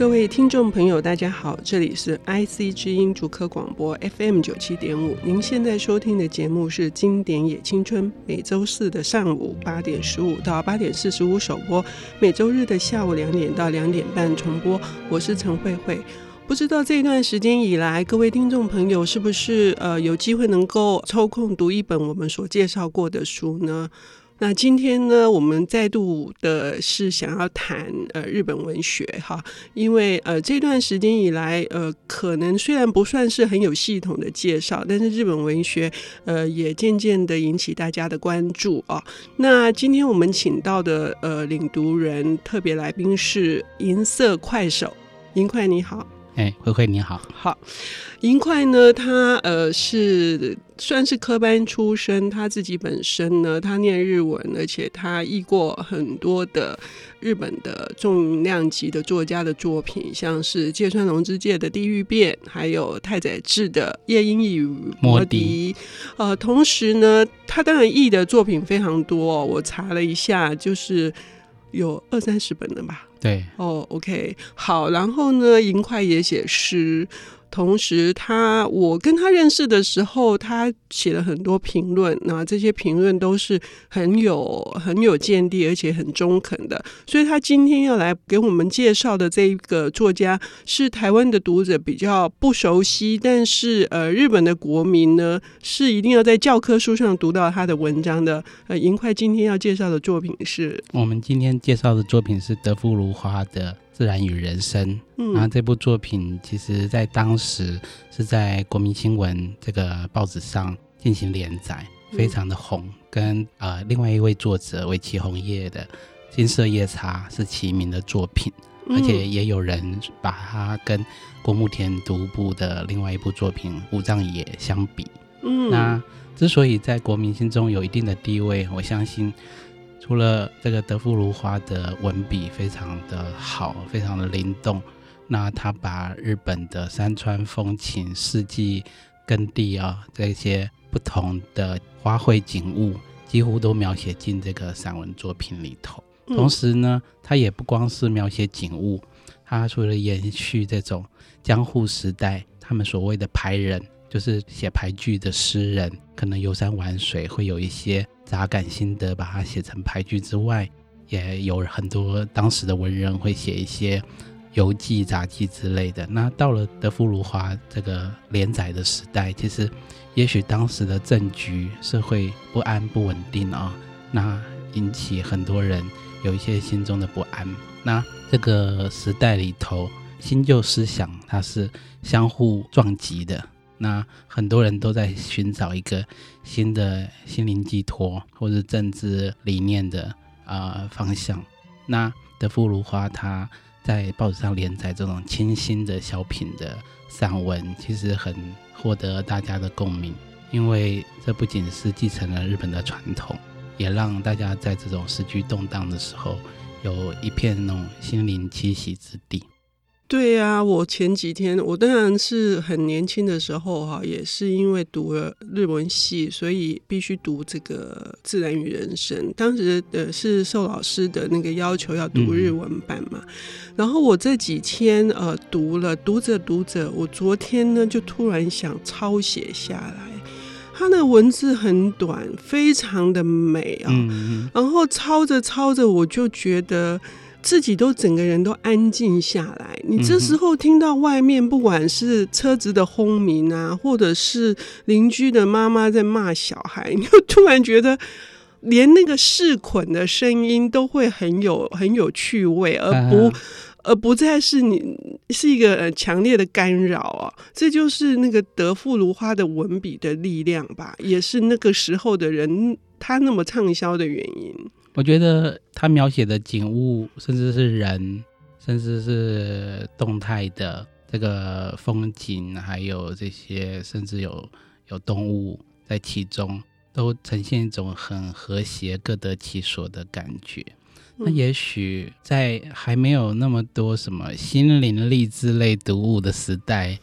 各位听众朋友，大家好，这里是 IC 之音竹科广播 FM 九七点五。您现在收听的节目是《经典也青春》，每周四的上午八点十五到八点四十五首播，每周日的下午两点到两点半重播。我是陈慧慧。不知道这段时间以来，各位听众朋友是不是呃有机会能够抽空读一本我们所介绍过的书呢？那今天呢，我们再度的是想要谈呃日本文学哈，因为呃这段时间以来呃可能虽然不算是很有系统的介绍，但是日本文学呃也渐渐的引起大家的关注啊。那今天我们请到的呃领读人特别来宾是银色快手，银快你好。哎，慧慧你好，好，银块呢，他呃是算是科班出身，他自己本身呢，他念日文，而且他译过很多的日本的重量级的作家的作品，像是芥川龙之介的《地狱变》，还有太宰治的《夜莺与魔笛》。呃，同时呢，他当然译的作品非常多，我查了一下，就是有二三十本了吧。对哦，OK，好，然后呢，银块也写诗。同时他，我跟他认识的时候，他写了很多评论，那这些评论都是很有很有见地，而且很中肯的。所以，他今天要来给我们介绍的这一个作家，是台湾的读者比较不熟悉，但是呃，日本的国民呢，是一定要在教科书上读到他的文章的。呃，银块今天要介绍的作品是，我们今天介绍的作品是德夫卢花的。自然与人生，嗯，然后这部作品其实在当时是在国民新闻这个报纸上进行连载，非常的红，跟呃另外一位作者尾崎红叶的《金色夜叉》是齐名的作品，而且也有人把它跟郭木田独步的另外一部作品《五藏野》相比，嗯，那之所以在国民心中有一定的地位，我相信。除了这个德夫卢花的文笔非常的好，非常的灵动，那他把日本的山川风情、四季耕地啊这些不同的花卉景物，几乎都描写进这个散文作品里头。同时呢，他也不光是描写景物，他除了延续这种江户时代他们所谓的排人，就是写俳句的诗人，可能游山玩水会有一些。杂感心得，把它写成俳句之外，也有很多当时的文人会写一些游记、杂记之类的。那到了德夫卢华这个连载的时代，其实也许当时的政局、社会不安、不稳定啊，那引起很多人有一些心中的不安。那这个时代里头，新旧思想它是相互撞击的。那很多人都在寻找一个新的心灵寄托，或者政治理念的啊、方向。那德夫卢花他在报纸上连载这种清新的小品的散文，其实很获得大家的共鸣，因为这不仅是继承了日本的传统，也让大家在这种时局动荡的时候，有一片那种心灵栖息之地。对呀、啊，我前几天我当然是很年轻的时候哈，也是因为读了日文系，所以必须读这个《自然与人生》。当时呃是受老师的那个要求要读日文版嘛，嗯、然后我这几天呃读了，读着读着，我昨天呢就突然想抄写下来。他的文字很短，非常的美啊，嗯、然后抄着抄着，我就觉得。自己都整个人都安静下来，你这时候听到外面不管是车子的轰鸣啊，或者是邻居的妈妈在骂小孩，你就突然觉得连那个试捆的声音都会很有很有趣味，而不而不再是你是一个强烈的干扰啊。这就是那个德富如花的文笔的力量吧，也是那个时候的人他那么畅销的原因。我觉得他描写的景物，甚至是人，甚至是动态的这个风景，还有这些，甚至有有动物在其中，都呈现一种很和谐、各得其所的感觉。嗯、那也许在还没有那么多什么心灵励志类读物的时代，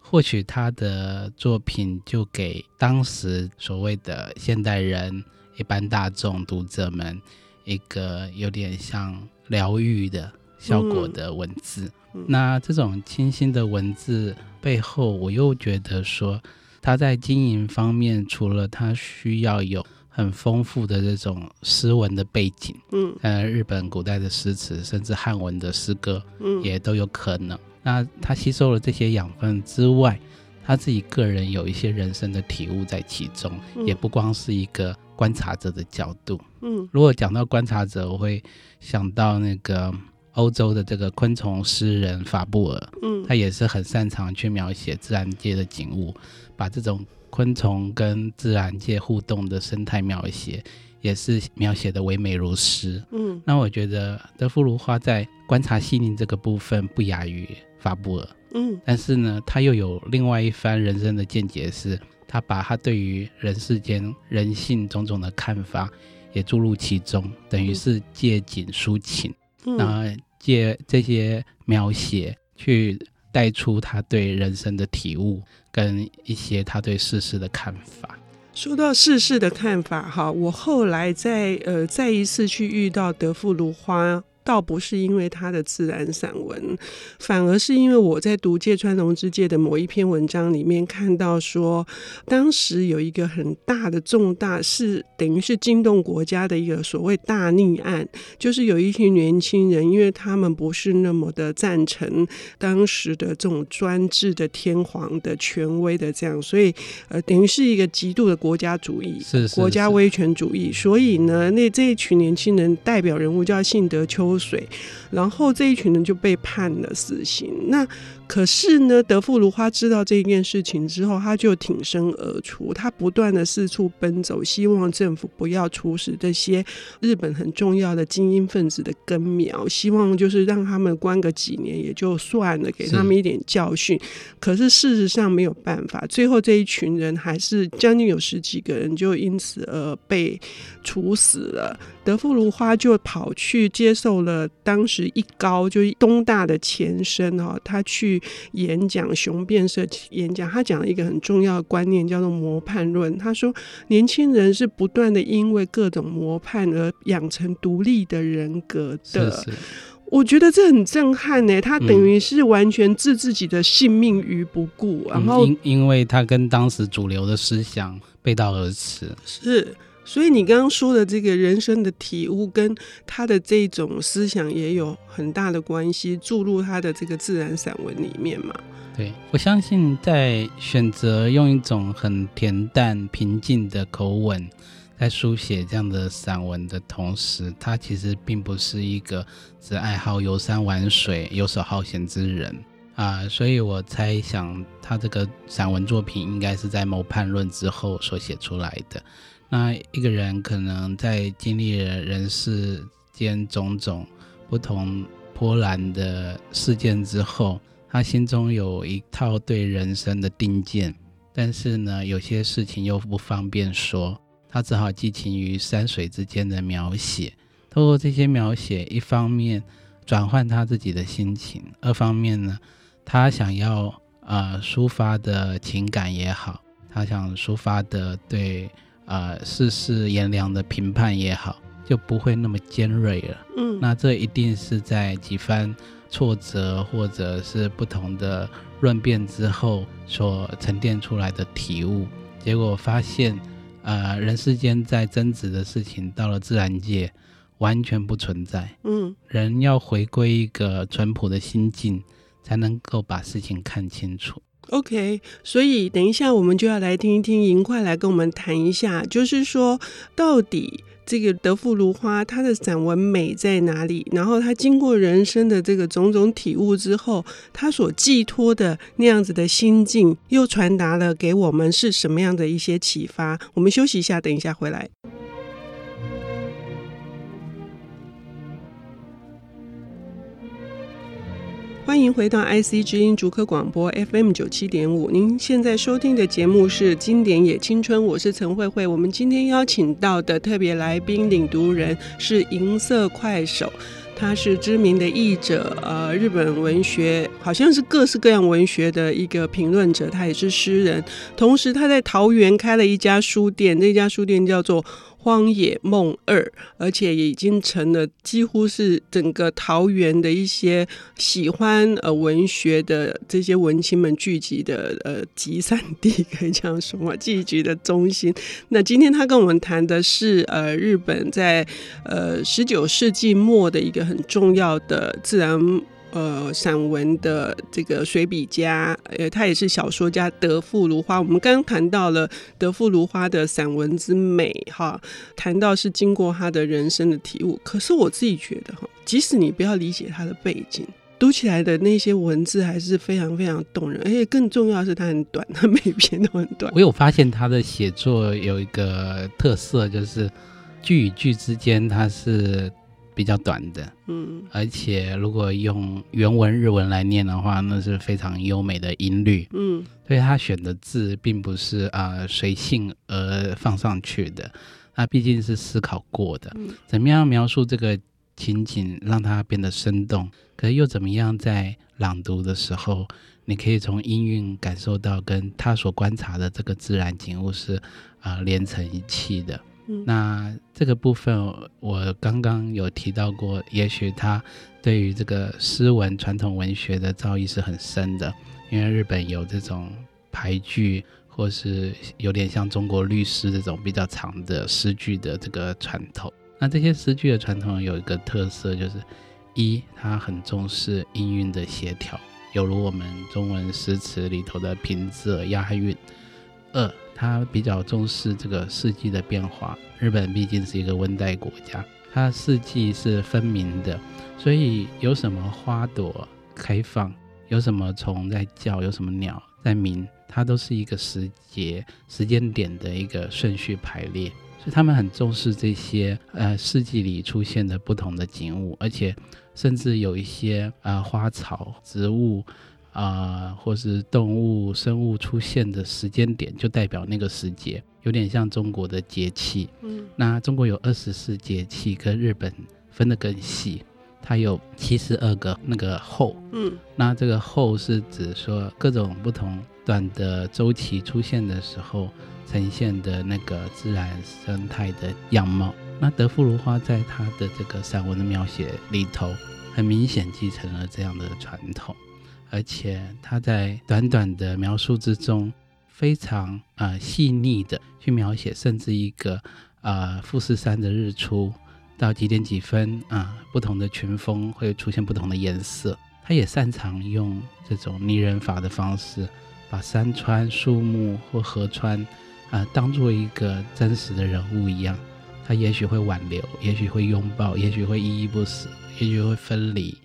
或许他的作品就给当时所谓的现代人。一般大众读者们，一个有点像疗愈的、效果的文字。嗯、那这种清新的文字背后，我又觉得说，他在经营方面，除了他需要有很丰富的这种诗文的背景，嗯，呃，日本古代的诗词，甚至汉文的诗歌，嗯，也都有可能。那他吸收了这些养分之外，他自己个人有一些人生的体悟在其中，嗯、也不光是一个观察者的角度。嗯，如果讲到观察者，我会想到那个欧洲的这个昆虫诗人法布尔。嗯，他也是很擅长去描写自然界的景物，把这种昆虫跟自然界互动的生态描写，也是描写的唯美如诗。嗯，那我觉得德芙如花在观察细腻这个部分不亚于法布尔。嗯，但是呢，他又有另外一番人生的见解，是他把他对于人世间人性种种的看法也注入其中，等于是借景抒情，嗯、然后借这些描写去带出他对人生的体悟，跟一些他对世事的看法。说到世事的看法，哈，我后来在呃再一次去遇到德富芦花。倒不是因为他的自然散文，反而是因为我在读芥川龙之介的某一篇文章里面看到说，当时有一个很大的重大是等于是惊动国家的一个所谓大逆案，就是有一群年轻人，因为他们不是那么的赞成当时的这种专制的天皇的权威的这样，所以呃等于是一个极度的国家主义，是，国家威权主义，所以呢，那这一群年轻人代表人物叫幸德秋水，然后这一群人就被判了死刑。那可是呢，德富如花知道这件事情之后，他就挺身而出，他不断的四处奔走，希望政府不要处死这些日本很重要的精英分子的根苗，希望就是让他们关个几年也就算了，给他们一点教训。是。可是事实上没有办法，最后这一群人还是将近有十几个人就因此而被处死了。德富如花就跑去接受了当时一高就是东大的前身哈，他去演讲雄辩社演讲，他讲了一个很重要的观念，叫做模判论。他说，年轻人是不断的因为各种模判而养成独立的人格的。是是，我觉得这很震撼呢。他等于是完全置自己的性命于不顾，嗯、然后因因为他跟当时主流的思想背道而驰。是。所以你刚刚说的这个人生的体悟，跟他的这种思想也有很大的关系，注入他的这个自然散文里面嘛。对，我相信在选择用一种很恬淡、平静的口吻在书写这样的散文的同时，他其实并不是一个只爱好游山玩水、游手好闲之人啊。所以我猜想，他这个散文作品应该是在谋叛论之后所写出来的。那一个人可能在经历了人世间种种不同波澜的事件之后，他心中有一套对人生的定见，但是呢，有些事情又不方便说，他只好寄情于山水之间的描写。透过这些描写，一方面转换他自己的心情，二方面呢，他想要呃抒发的情感也好，他想抒发的对。呃，世事炎凉的评判也好，就不会那么尖锐了。嗯，那这一定是在几番挫折或者是不同的论辩之后所沉淀出来的体悟。结果发现，呃，人世间在争执的事情，到了自然界完全不存在。嗯，人要回归一个淳朴的心境，才能够把事情看清楚。OK，所以等一下我们就要来听一听银块来跟我们谈一下，就是说到底这个德芙芦花它的散文美在哪里？然后他经过人生的这个种种体悟之后，他所寄托的那样子的心境，又传达了给我们是什么样的一些启发？我们休息一下，等一下回来。欢迎回到 IC 之音竹科广播 FM 九七点五。您现在收听的节目是《经典也青春》，我是陈慧慧。我们今天邀请到的特别来宾领读人是银色快手，他是知名的译者，呃，日本文学好像是各式各样文学的一个评论者，他也是诗人。同时，他在桃园开了一家书店，那家书店叫做荒野梦二》，而且也已经成了几乎是整个桃园的一些喜欢呃文学的这些文青们聚集的呃集散地，可以这样说吗？聚集的中心。那今天他跟我们谈的是呃日本在呃十九世纪末的一个很重要的自然。呃，散文的这个随笔家，呃，他也是小说家德富如花。我们刚刚谈到了德富如花的散文之美，哈，谈到是经过他的人生的体悟。可是我自己觉得，哈，即使你不要理解他的背景，读起来的那些文字还是非常非常动人。而且更重要的是，他很短，他每篇都很短。我有发现他的写作有一个特色，就是句与句之间，他是。比较短的，嗯，而且如果用原文日文来念的话，那是非常优美的音律，嗯，所以他选的字并不是啊随性而放上去的，那毕竟是思考过的，怎么样描述这个情景让它变得生动，可是又怎么样在朗读的时候，你可以从音韵感受到跟他所观察的这个自然景物是啊连成一气的。那这个部分我刚刚有提到过，也许他对于这个诗文传统文学的造诣是很深的，因为日本有这种俳句，或是有点像中国律诗这种比较长的诗句的这个传统。那这些诗句的传统有一个特色，就是一，它很重视音韵的协调，犹如我们中文诗词里头的平仄押韵；二，他比较重视这个四季的变化。日本毕竟是一个温带国家，它四季是分明的，所以有什么花朵开放，有什么虫在叫，有什么鸟在鸣，它都是一个时节、时间点的一个顺序排列。所以他们很重视这些呃四季里出现的不同的景物，而且甚至有一些呃花草植物。啊、呃，或是动物、生物出现的时间点，就代表那个时节，有点像中国的节气。嗯，那中国有二十四节气，跟日本分得更细，它有七十二个那个候。嗯，那这个候是指说各种不同短的周期出现的时候呈现的那个自然生态的样貌。那德芙如花在他的这个散文的描写里头，很明显继承了这样的传统。而且他在短短的描述之中，非常呃细腻的去描写，甚至一个呃富士山的日出到几点几分啊、不同的群峰会出现不同的颜色。他也擅长用这种拟人法的方式，把山川、树木或河川啊、当做一个真实的人物一样。他也许会挽留，也许会拥抱，也许会依依不舍，也许会分离。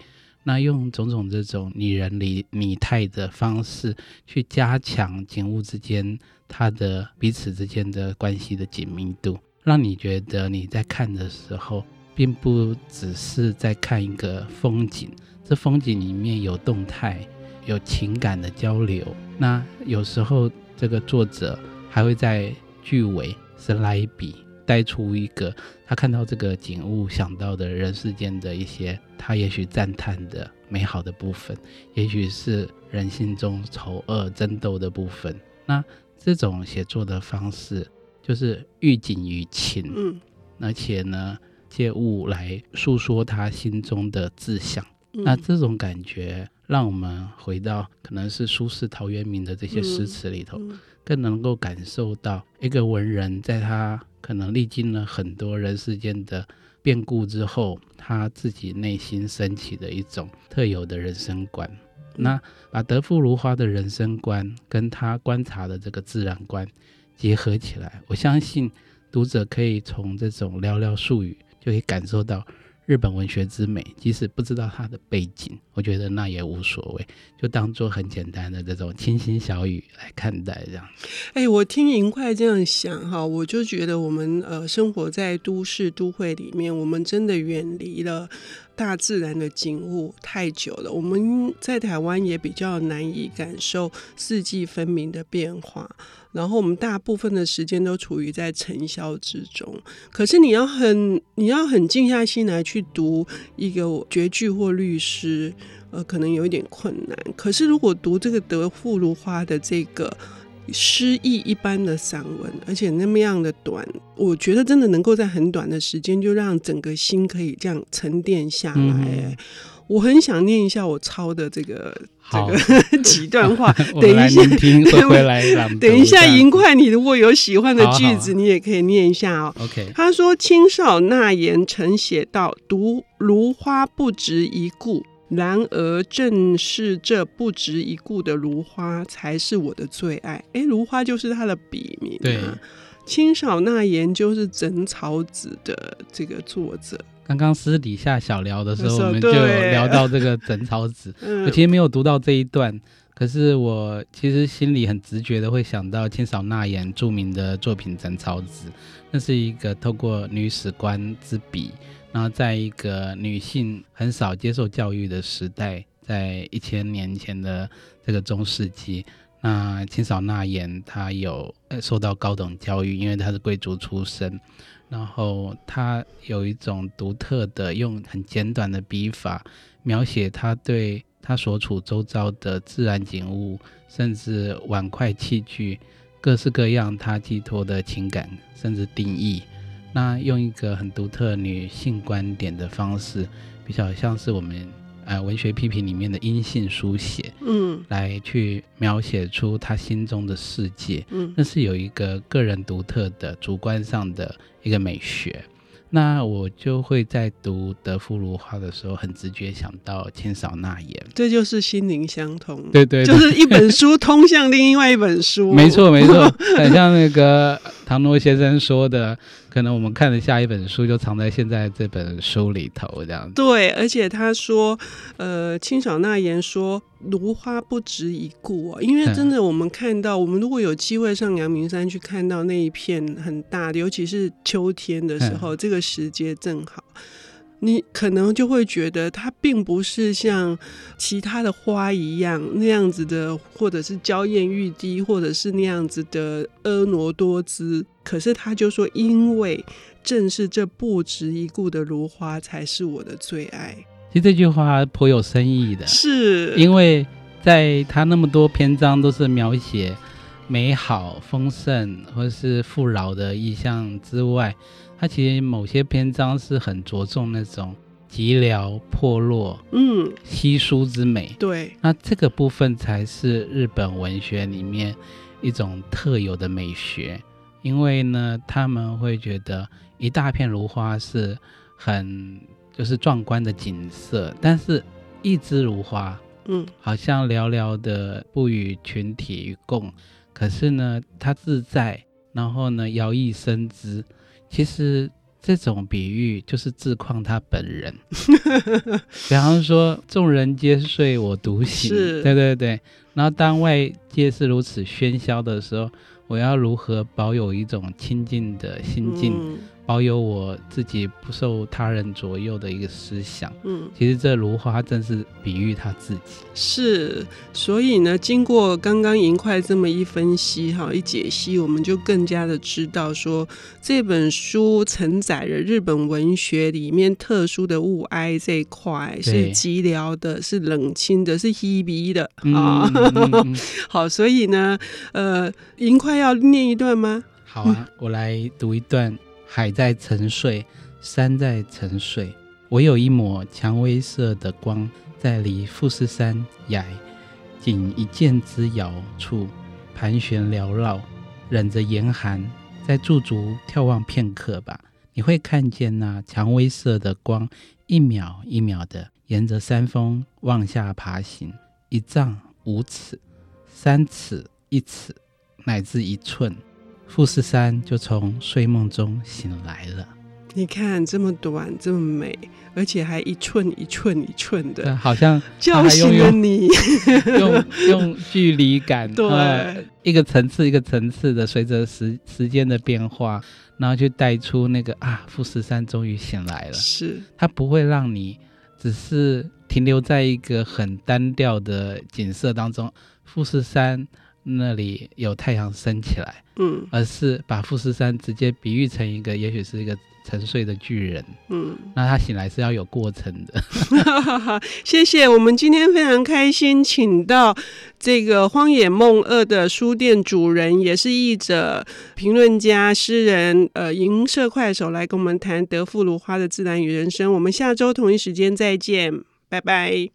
那用种种这种拟人拟拟态的方式去加强景物之间它的彼此之间的关系的紧密度，让你觉得你在看的时候，并不只是在看一个风景，这风景里面有动态，有情感的交流。那有时候这个作者还会在句尾是来一笔。带出一个他看到这个景物想到的人世间的一些他也许赞叹的美好的部分，也许是人性中丑恶争斗的部分。那这种写作的方式就是寓景于情，嗯，而且呢借物来诉说他心中的志向。嗯、那这种感觉让我们回到可能是苏轼、陶渊明的这些诗词里头。嗯嗯更能够感受到一个文人在他可能历经了很多人世间的变故之后，他自己内心升起的一种特有的人生观。那把德富如花的人生观跟他观察的这个自然观结合起来，我相信读者可以从这种寥寥数语就可以感受到。日本文学之美，即使不知道它的背景，我觉得那也无所谓，就当做很简单的这种清新小语来看待这样。哎、我听银块这样想哈，我就觉得我们呃生活在都市都会里面，我们真的远离了大自然的景物太久了。我们在台湾也比较难以感受四季分明的变化。然后我们大部分的时间都处于在尘嚣之中，可是你要很你要很静下心来去读一个绝句或律诗，呃，可能有一点困难。可是如果读这个德富如花的这个诗意一般的散文，而且那么样的短，我觉得真的能够在很短的时间就让整个心可以这样沉淀下来。嗯我很想念一下我抄的这个这个 几段话，等一下听回来等一下，银块，你如果有喜欢的句子，你也可以念一下哦。OK，他说：“青少纳言曾写道，读如花不值一顾，然而正是这不值一顾的如花，才是我的最爱。”哎，如花就是他的笔名啊。对，青少纳言就是《枕草子》的这个作者。刚刚私底下小聊的时候，我们就聊到这个《枕草子》。我其实没有读到这一段，可是我其实心里很直觉的会想到清少纳言著名的作品《枕草子》，那是一个透过女史官之笔，然后在一个女性很少接受教育的时代，在一千年前的这个中世纪，那清少纳言她有受到高等教育，因为她是贵族出身。然后他有一种独特的，用很简短的笔法描写他对他所处周遭的自然景物，甚至碗筷器具，各式各样他寄托的情感，甚至定义。那用一个很独特女性观点的方式，比较像是我们。呃，文学批评里面的阴性书写，嗯，来去描写出他心中的世界，嗯，那是有一个个人独特的主观上的一个美学。那我就会在读《德芙如花》的时候，很直觉想到千少纳言，这就是心灵相通，对，对对，就是一本书通向另外一本书，没错没 错，很像那个唐诺先生说的。可能我们看的下一本书就藏在现在这本书里头，这样子。对，而且他说，呃，青少纳言说“芦花不值一顾”啊，因为真的，我们看到，我们如果有机会上阳明山去看到那一片很大的，尤其是秋天的时候，这个时节正好。你可能就会觉得它并不是像其他的花一样那样子的，或者是娇艳欲滴，或者是那样子的婀娜多姿。可是他就说，因为正是这不值一顾的如花，才是我的最爱。其实这句话颇有深意的，是因为在他那么多篇章都是描写美好、丰盛或是富饶的意象之外。它其实某些篇章是很着重那种寂寥破落，嗯，稀疏之美。对，那这个部分才是日本文学里面一种特有的美学。因为呢，他们会觉得一大片如花是很就是壮观的景色，但是一枝如花，嗯，好像寥寥的不与群体与共。可是呢，它自在，然后呢，摇曳生姿。其实这种比喻就是自况他本人，比方说“众人皆睡，我独醒”，对对对。然后当外界是如此喧嚣的时候，我要如何保有一种清静的心境？嗯保有我自己不受他人左右的一个思想，嗯，其实这如花正是比喻他自己，是，所以呢，经过刚刚银块这么一分析哈，一解析，我们就更加的知道说，这本书承载了日本文学里面特殊的物哀这一块，是寂寥的，是冷清的，是稀微的啊。嗯嗯嗯、好，所以呢，呃，银块要念一段吗？好啊，我来读一段。海在沉睡，山在沉睡，唯有一抹蔷薇色的光，在离富士山崖仅一箭之遥处盘旋缭绕。忍着严寒，在驻足眺望片刻吧，你会看见那蔷薇色的光，一秒一秒的沿着山峰往下爬行，一丈五尺，三尺一尺，乃至一寸。富士山就从睡梦中醒来了。你看，这么短，这么美，而且还一寸一寸一寸的，好像叫醒了你，用用距离感，对、呃，一个层次一个层次的，随着时时间的变化，然后去带出那个啊，富士山终于醒来了。是，它不会让你只是停留在一个很单调的景色当中，富士山。那里有太阳升起来，嗯，而是把富士山直接比喻成一个，也许是一个沉睡的巨人。嗯，那他醒来是要有过程的。谢谢，我们今天非常开心，请到这个《荒野梦二》的书店主人，也是译者、评论家、诗人，呃，银色快手来跟我们谈德富如花的自然与人生。我们下周同一时间再见，拜拜。